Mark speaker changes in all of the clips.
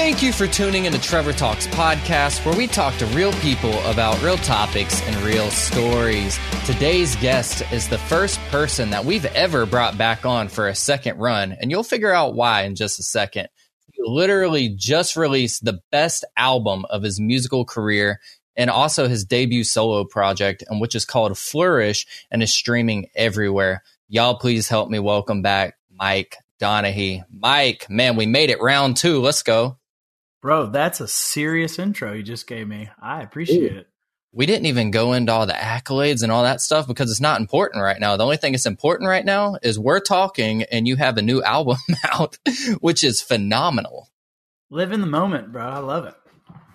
Speaker 1: Thank you for tuning in to Trevor Talks podcast, where we talk to real people about real topics and real stories. Today's guest is the first person that we've ever brought back on for a second run, and you'll figure out why in just a second. He literally just released the best album of his musical career and also his debut solo project, and which is called Flourish and is streaming everywhere. Y'all, please help me welcome back Mike Donehey. Mike, man, we made it round two. Let's go.
Speaker 2: Bro, that's a serious intro you just gave me. I appreciate Ooh. it.
Speaker 1: We didn't even go into all the accolades and all that stuff because it's not important right now. The only thing that's important right now is we're talking and you have a new album out, which is phenomenal.
Speaker 2: Live in the moment, bro. I love it.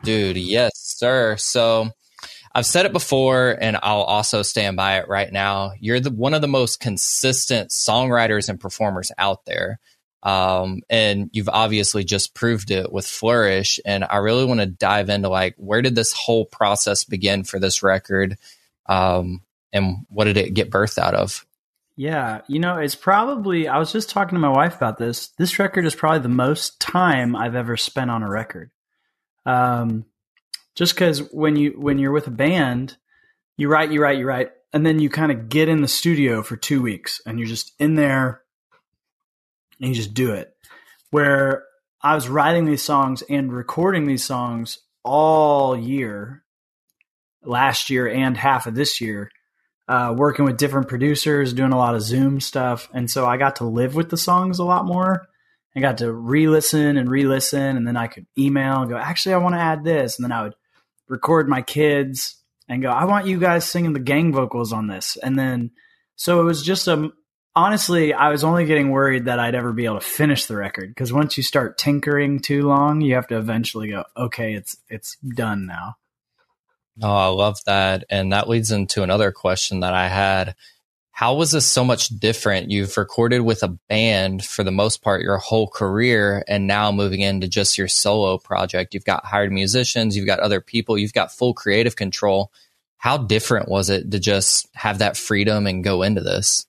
Speaker 1: Dude, yes, sir. So I've said it before and I'll also stand by it right now. You're the one of the most consistent songwriters and performers out there. Um, and you've obviously just proved it with Flourish. And I really want to dive into like, where did this whole process begin for this record? Um, and what did it get birthed out of?
Speaker 2: Yeah, you know, it's probably, I was just talking to my wife about this. This record is probably the most time I've ever spent on a record. Um, just because when you, when you're with a band, you write, you write, you write, and then you kind of get in the studio for two weeks and you're just in there and you just do it. Where I was writing these songs and recording these songs all year, last year and half of this year, uh, working with different producers, doing a lot of Zoom stuff. And so I got to live with the songs a lot more. I got to re listen and re listen. And then I could email and go, actually, I want to add this. And then I would record my kids and go, I want you guys singing the gang vocals on this. And then, so it was just a, honestly, I was only getting worried that I'd ever be able to finish the record because once you start tinkering too long, you have to eventually go, okay, it's it's done now.
Speaker 1: Oh, I love that, and that leads into another question that I had. How was this so much different? You've recorded with a band for the most part your whole career, and now moving into just your solo project. You've got hired musicians, you've got other people, you've got full creative control. How different was it to just have that freedom and go into this?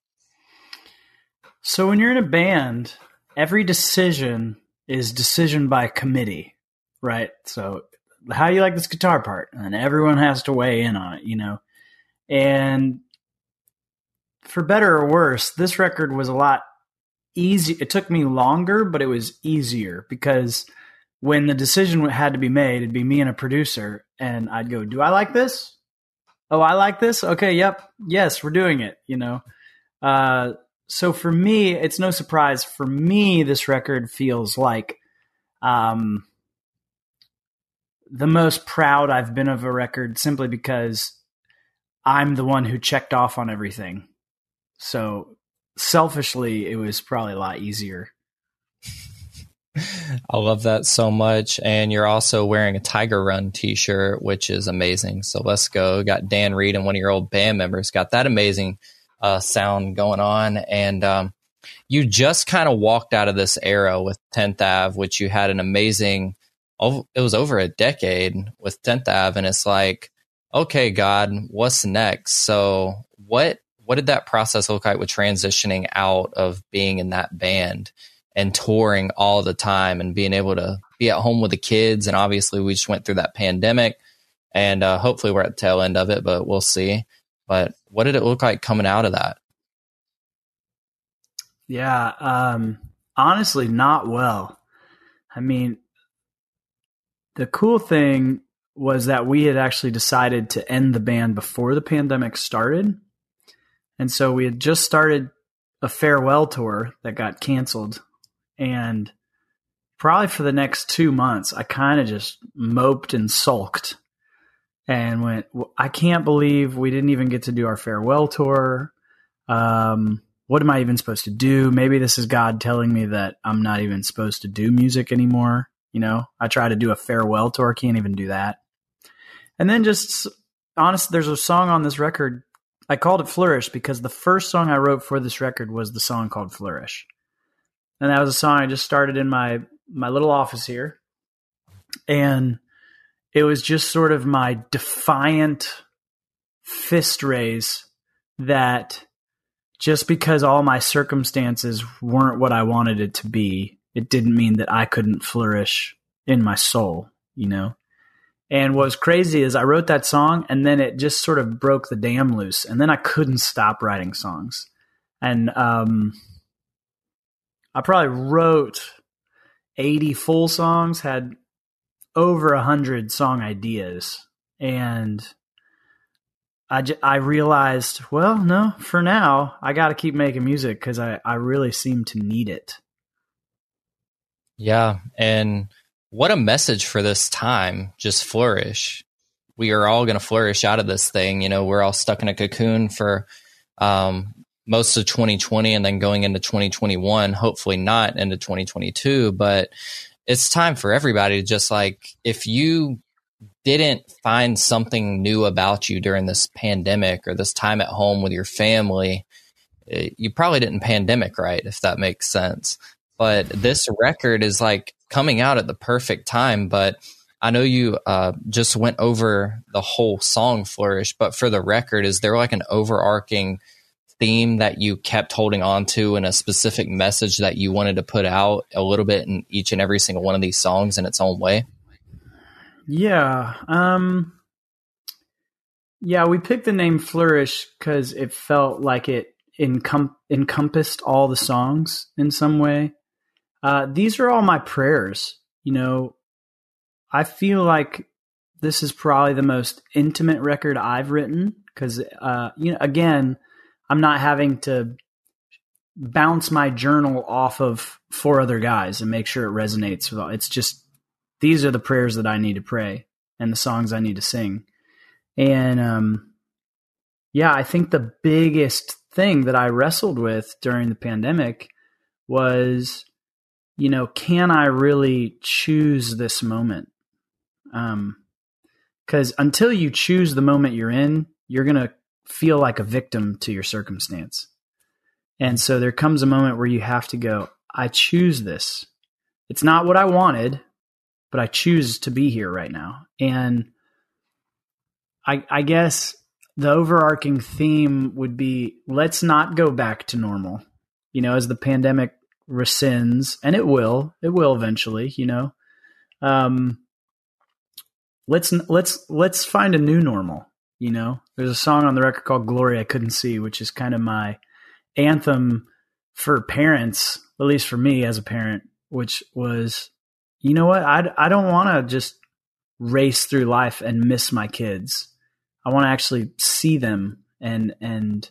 Speaker 2: So when you're in a band, every decision is decision by committee, right? So how you like this guitar part, and everyone has to weigh in on it, you know. And for better or worse, this record was a lot easy. It took me longer, but it was easier because when the decision had to be made, it'd be me and a producer, and I'd go, "Do I like this? Oh, I like this. Okay, yep, yes, we're doing it." You know. Uh, so for me, it's no surprise. For me, this record feels like um, the most proud I've been of a record simply because I'm the one who checked off on everything. So selfishly, it was probably a lot easier.
Speaker 1: I love that so much. And you're also wearing a Tiger Run t shirt, which is amazing. So let's go. Got Dan Reed and one of your old band members got that amazing uh, sound going on. And um, you just kind of walked out of this era with 10th Ave, which you had an amazing, it was over a decade with 10th Ave. And it's like, okay, God, what's next? So what, what did that process look like with transitioning out of being in that band and touring all the time and being able to be at home with the kids? And obviously we just went through that pandemic and uh, hopefully we're at the tail end of it, but we'll see. But what did it look like coming out of that?
Speaker 2: Yeah, um, honestly, not well. I mean, the cool thing was that we had actually decided to end the band before the pandemic started. And so we had just started a farewell tour that got canceled. And probably for the next two months, I kind of just moped and sulked and went, I can't believe we didn't even get to do our farewell tour. Um, what am I even supposed to do? Maybe this is God telling me that I'm not even supposed to do music anymore. You know, I try to do a farewell tour, can't even do that. And then just honest, there's a song on this record. I called it Flourish because the first song I wrote for this record was the song called Flourish. And that was a song I just started in my my little office here. And it was just sort of my defiant fist raise that just because all my circumstances weren't what I wanted it to be, it didn't mean that I couldn't flourish in my soul, you know. And what was crazy is I wrote that song and then it just sort of broke the dam loose. And then I couldn't stop writing songs. And um, I probably wrote 80 full songs, had over a 100 song ideas. And I, j- I realized, well, no, for now, I got to keep making music because I, I really seem to need it.
Speaker 1: Yeah. And what a message for this time. Just flourish. We are all going to flourish out of this thing. You know, we're all stuck in a cocoon for um, most of 2020 and then going into 2021, hopefully not into 2022. But it's time for everybody to just like, if you didn't find something new about you during this pandemic or this time at home with your family, eh, you probably didn't pandemic right, if that makes sense. But this record is like coming out at the perfect time. But I know you uh, just went over the whole song Flourish, but for the record, is there like an overarching theme that you kept holding on to and a specific message that you wanted to put out a little bit in each and every single one of these songs in its own way?
Speaker 2: Yeah. Um, yeah, we picked the name Flourish because it felt like it encom- encompassed all the songs in some way. Uh, these are all my prayers. You know, I feel like this is probably the most intimate record I've written because, uh, you know, again, I'm not having to bounce my journal off of four other guys and make sure it resonates with all. It's just these are the prayers that I need to pray and the songs I need to sing. And um, yeah, I think the biggest thing that I wrestled with during the pandemic was, you know, can I really choose this moment? Um, because until you choose the moment you're in, you're gonna feel like a victim to your circumstance. And so there comes a moment where you have to go, I choose this. It's not what I wanted, but I choose to be here right now. And I, I guess the overarching theme would be let's not go back to normal. You know, as the pandemic rescinds, and it will, it will eventually, you know. Um, let's let's let's find a new normal you know, there's a song on the record called "Glory I Couldn't See," which is kind of my anthem for parents, at least for me as a parent. Which was, you know what? I I don't want to just race through life and miss my kids. I want to actually see them and and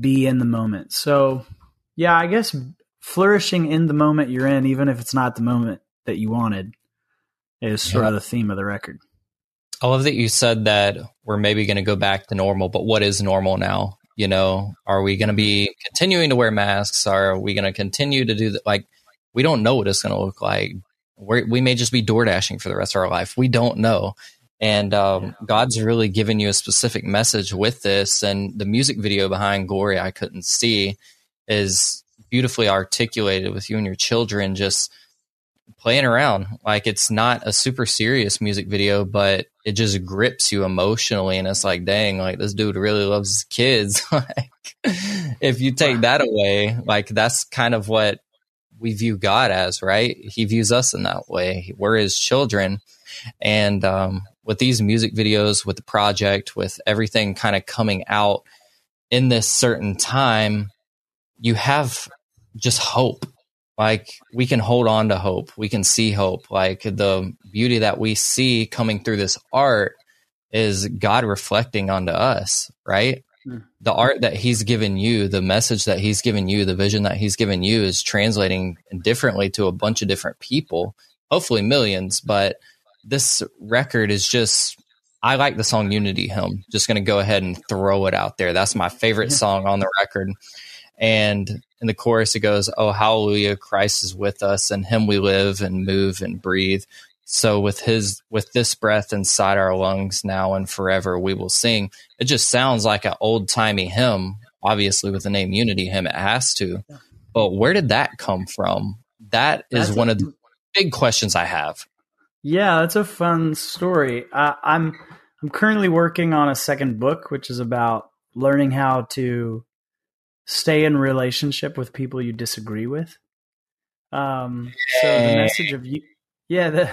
Speaker 2: be in the moment. So, yeah, I guess flourishing in the moment you're in, even if it's not the moment that you wanted, is sort yeah. of the theme of the record.
Speaker 1: I love that you said that we're maybe going to go back to normal, but what is normal now? You know, are we going to be continuing to wear masks? Are we going to continue to do that? Like, we don't know what it's going to look like. We're, we may just be door dashing for the rest of our life. We don't know. And um. God's really given you a specific message with this. And the music video behind Glory I Couldn't See is beautifully articulated with you and your children just – playing around. Like it's not a super serious music video, but it just grips you emotionally, and it's like, dang, like this dude really loves his kids. like if you take that away, like that's kind of what we view God as, right? He views us in that way. We're his children, and um, with these music videos, with the project, with everything kind of coming out in this certain time, you have just hope like we can hold on to hope. We can see hope. Like the beauty that we see coming through this art is god reflecting onto us right? Mm. the art that he's given you the message that he's given you the vision that he's given you is translating differently to a bunch of different people hopefully millions but this record is just i like the song unity hymn. Just going to go ahead and throw it out there. That's my favorite song on the record. And in the chorus, it goes, Oh, hallelujah, Christ is with us, and him we live and move and breathe. So with his with this breath inside our lungs now and forever we will sing. It just sounds like an old timey hymn, obviously with the name Unity Hymn, it has to. But where did that come from? That is that's one a, of the big questions I have.
Speaker 2: Yeah, that's a fun story. Uh, I'm I'm currently working on a second book, which is about learning how to stay in relationship with people you disagree with. Um, so the message of you, Yeah, the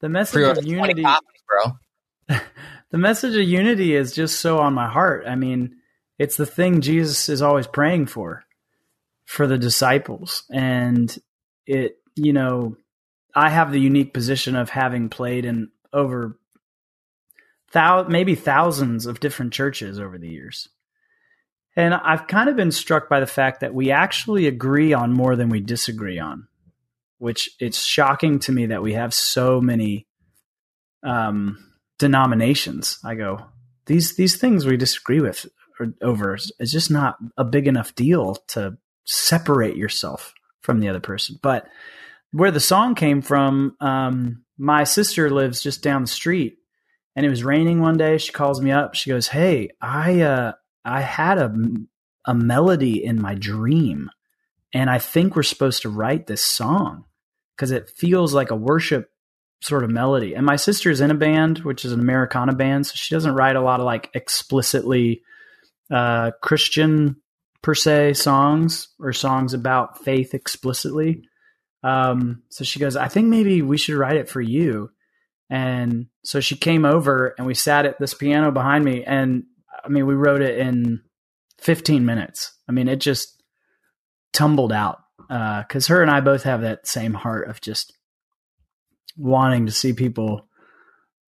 Speaker 2: the message of unity, copies, bro. the message of unity is just so on my heart. I mean, it's the thing Jesus is always praying for for the disciples, and it you know I have the unique position of having played in over thou- maybe thousands of different churches over the years. And I've kind of been struck by the fact that we actually agree on more than we disagree on, which it's shocking to me that we have so many um, denominations. I go, these these things we disagree with or over is just not a big enough deal to separate yourself from the other person. But where the song came from, um, my sister lives just down the street, and it was raining one day. She calls me up. She goes, "Hey, I uh, I had a a melody in my dream, and I think we're supposed to write this song because it feels like a worship sort of melody." And my sister's in a band, which is an Americana band, so she doesn't write a lot of like explicitly uh, Christian per se songs or songs about faith explicitly. Um, so she goes, I think maybe we should write it for you. And so she came over and we sat at this piano behind me. And I mean, we wrote it in 15 minutes. I mean, it just tumbled out. Uh, cause her and I both have that same heart of just wanting to see people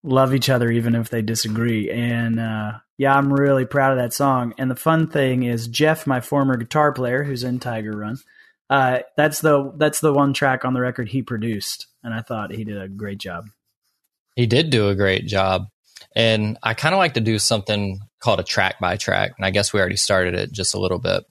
Speaker 2: love each other, even if they disagree. And, uh, yeah, I'm really proud of that song. And the fun thing is Jeff, my former guitar player who's in Tiger Run, uh, that's the that's the one track on the record he produced, and I thought he did a great job.
Speaker 1: He did do a great job, and I kind of like to do something called a track by track, and I guess we already started it just a little bit.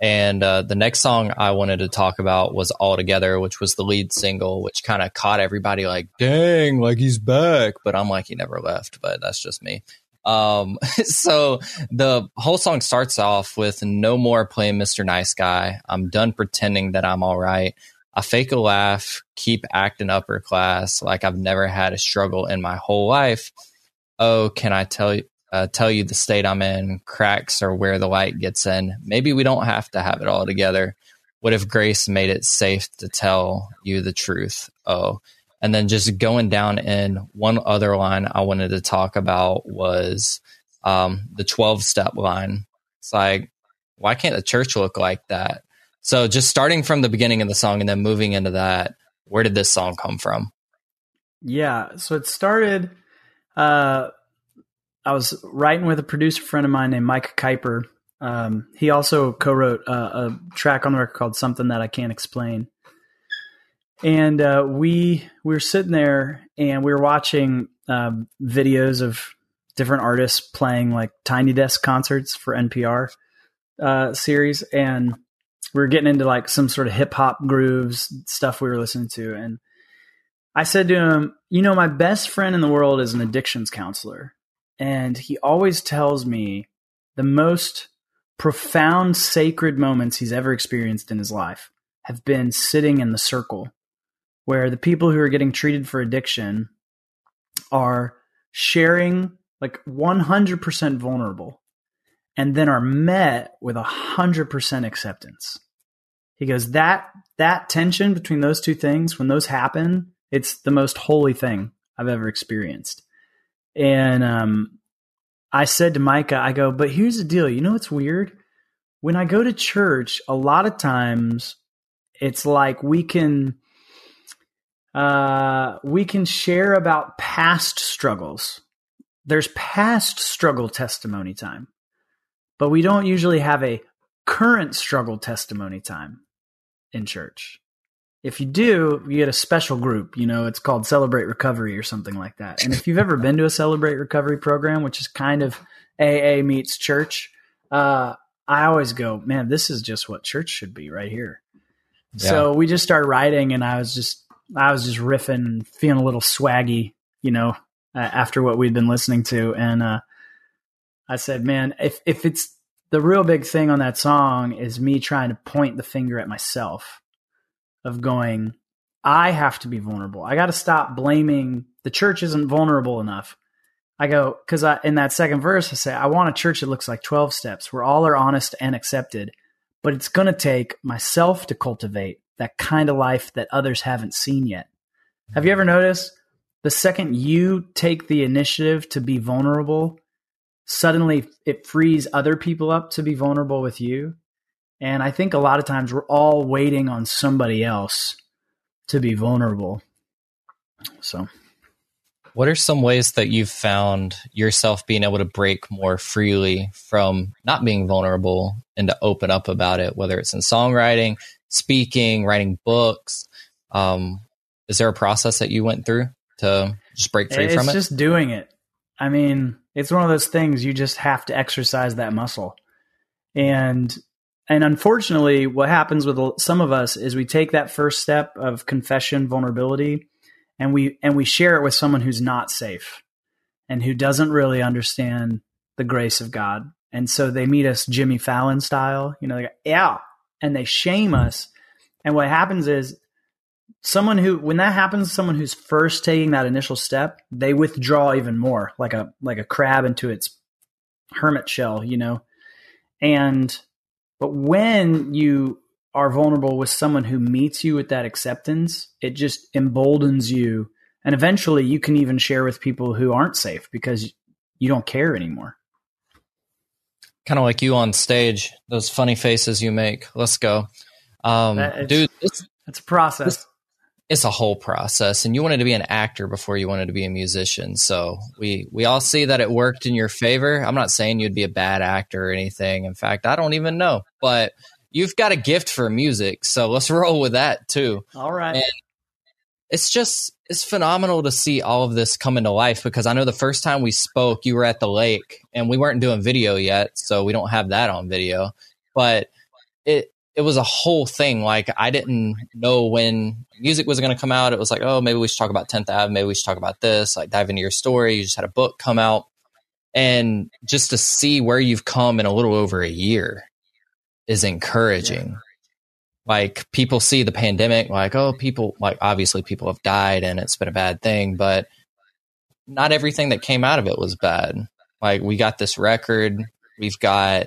Speaker 1: And uh, the next song I wanted to talk about was All Together, which was the lead single, which kind of caught everybody like, dang, like he's back. But I'm like, he never left, but that's just me. Um, so the whole song starts off with no more playing Mr. Nice Guy. I'm done pretending that I'm all right. I fake a laugh, keep acting upper class like I've never had a struggle in my whole life. Oh, can I tell you? Uh, tell you the state I'm in, cracks are where the light gets in. Maybe we don't have to have it all together. What if grace made it safe to tell you the truth? Oh, and then just going down in one other line I wanted to talk about was um, the 12 step line. It's like, why can't the church look like that? So just starting from the beginning of the song and then moving into that, where did this song come from?
Speaker 2: Yeah. So it started, uh, I was writing with a producer friend of mine named Mike Kuiper. Um, he also co-wrote a track on the record called "Something That I Can't Explain," and uh, we we were sitting there and we were watching um, videos of different artists playing like tiny desk concerts for NPR uh, series, and we were getting into like some sort of hip hop grooves stuff we were listening to, and I said to him, "You know, my best friend in the world is an addictions counselor, and he always tells me the most profound sacred moments he's ever experienced in his life." have been sitting in the circle where the people who are getting treated for addiction are sharing like 100% vulnerable and then are met with 100% acceptance. He goes that that tension between those two things when those happen, it's the most holy thing I've ever experienced. And um, I said to Micah, I go, but here's the deal. You know what's weird? When I go to church, a lot of times it's like we can uh, we can share about past struggles. There's past struggle testimony time, but we don't usually have a current struggle testimony time in church. If you do, you get a special group. You know, it's called Celebrate Recovery or something like that. And if you've ever been to a Celebrate Recovery program, which is kind of AA meets church, uh, I always go, man, this is just what church should be right here. Yeah. So we just started writing, and I was just I was just riffing, feeling a little swaggy, you know, uh, after what we'd been listening to, and uh, I said, "Man, if if it's the real big thing on that song is me trying to point the finger at myself, of going, I have to be vulnerable. I got to stop blaming the church isn't vulnerable enough." I go because I in that second verse I say I want a church that looks like twelve steps where all are honest and accepted, but it's going to take myself to cultivate that kind of life that others haven't seen yet. Have you ever mm-hmm. noticed the second you take the initiative to be vulnerable, suddenly it frees other people up to be vulnerable with you? And I think a lot of times we're all waiting on somebody else to be vulnerable. So,
Speaker 1: what are some ways that you've found yourself being able to break more freely from not being vulnerable and to open up about it, whether it's in songwriting, speaking, writing books? Um, is there a process that you went through to just break free
Speaker 2: it's
Speaker 1: from it?
Speaker 2: It's just doing it. I mean, it's one of those things you just have to exercise that muscle. And and unfortunately, what happens with some of us is we take that first step of confession, vulnerability, and we and we share it with someone who's not safe and who doesn't really understand the grace of God. And so they meet us Jimmy Fallon style, you know, they go, yeah, and they shame us. And what happens is someone who when that happens, someone who's first taking that initial step, they withdraw even more, like a like a crab into its hermit shell, you know. And but when you are vulnerable with someone who meets you with that acceptance, it just emboldens you. And eventually you can even share with people who aren't safe because you don't care anymore.
Speaker 1: Kind of like you on stage, those funny faces you make. Let's go. Um, dude, it's,
Speaker 2: it's a process. This,
Speaker 1: it's a whole process and you wanted to be an actor before you wanted to be a musician. So we we all see that it worked in your favor. I'm not saying you'd be a bad actor or anything. In fact i don't even know. But you've got a gift for music so let's roll with that too.
Speaker 2: All right. And
Speaker 1: it's just it's phenomenal to see all of this come into life because i know the first time we spoke you were at the lake and we weren't doing video yet so we don't have that on video. But it it was a whole thing. Like I didn't know when music was going to come out. It was like, oh, maybe we should talk about 10th Ave. Maybe we should talk about this. Like dive into your story. You just had a book come out, and just to see where you've come in a little over a year is encouraging. Yeah. Like people see the pandemic, like oh, people like obviously people have died and it's been a bad thing, but not everything that came out of it was bad. Like we got this record, we've got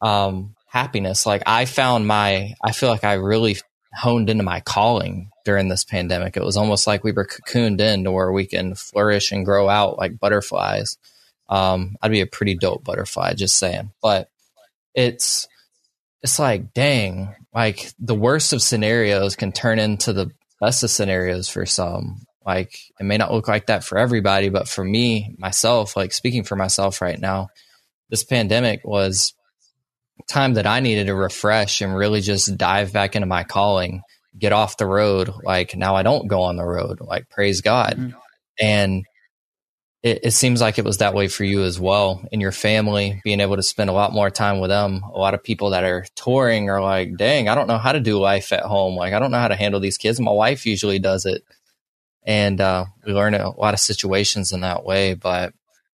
Speaker 1: um happiness. Like I found my, I feel like I really honed into my calling during this pandemic. It was almost like we were cocooned in to where we can flourish and grow out like butterflies. Um, I'd be a pretty dope butterfly, just saying. But it's, it's like, dang, like the worst of scenarios can turn into the best of scenarios for some. Like it may not look like that for everybody, but for me, myself, like speaking for myself right now, this pandemic was time that I needed to refresh and really just dive back into my calling, get off the road. Like now I don't go on the road, like praise God. Mm-hmm. And it, it, seems like it was that way for you as well in your family, being able to spend a lot more time with them. A lot of people that are touring are like, dang, I don't know how to do life at home. Like I don't know how to handle these kids. My wife usually does it. And uh, we learn a lot of situations in that way. But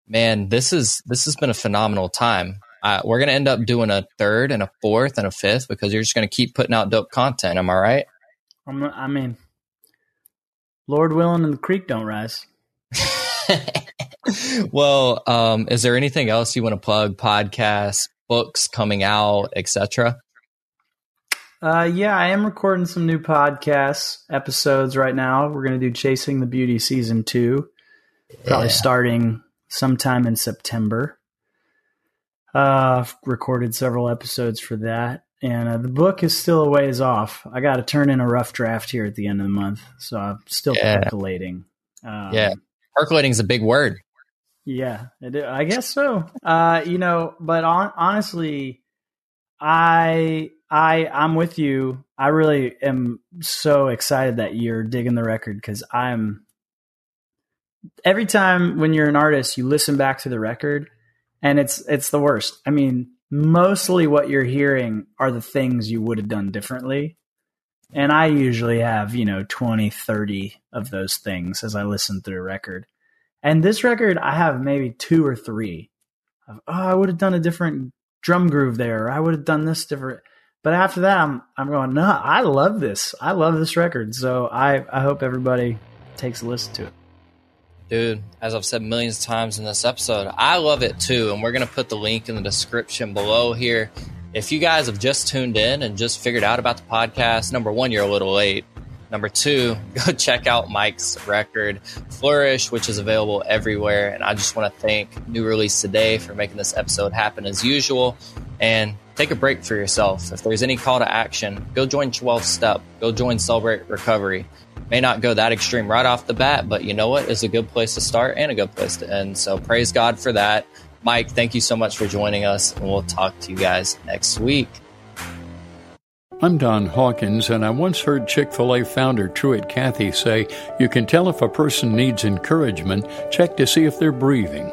Speaker 1: man, this is this has been a phenomenal time uh, we're going to end up doing a third and a fourth and a fifth because you're just going to keep putting out dope content. Am I right?
Speaker 2: I'm, I mean, Lord willing, and the creek don't rise.
Speaker 1: well, um, is there anything else you want to plug? Podcasts, books coming out, etc.
Speaker 2: Uh, yeah, I am recording some new podcasts episodes right now. We're going to do Chasing the Beauty season two, probably yeah. starting sometime in September. Uh, I've recorded several episodes for that, and uh, the book is still a ways off. I got to turn in a rough draft here at the end of the month, so I'm still yeah. percolating.
Speaker 1: Um, yeah, percolating is a big word.
Speaker 2: Yeah, I guess so. Uh, you know, but on, honestly, I I I'm with you. I really am so excited that you're digging the record because I'm every time when you're an artist, you listen back to the record and it's it's the worst. I mean, mostly what you're hearing are the things you would have done differently. And I usually have, you know, 20, 30 of those things as I listen through a record. And this record, I have maybe two or three of, oh, I would have done a different drum groove there. I would have done this different. But after that, I'm, I'm going, no, I love this. I love this record. So I, I hope everybody takes a listen to it.
Speaker 1: Dude, as I've said millions of times in this episode, I love it too. And we're going to put the link in the description below here. If you guys have just tuned in and just figured out about the podcast, number one, you're a little late. Number two, go check out Mike's record, Flourish, which is available everywhere. And I just want to thank New Release Today for making this episode happen as usual. And take a break for yourself. If there's any call to action, go join 12 Step, go join Celebrate Recovery. May not go that extreme right off the bat, but you know what is a good place to start and a good place to end. So praise God for that. Mike, thank you so much for joining us, and we'll talk to you guys next week.
Speaker 3: I'm Don Hawkins, and I once heard Chick fil A founder Truett Cathy say, You can tell if a person needs encouragement, check to see if they're breathing.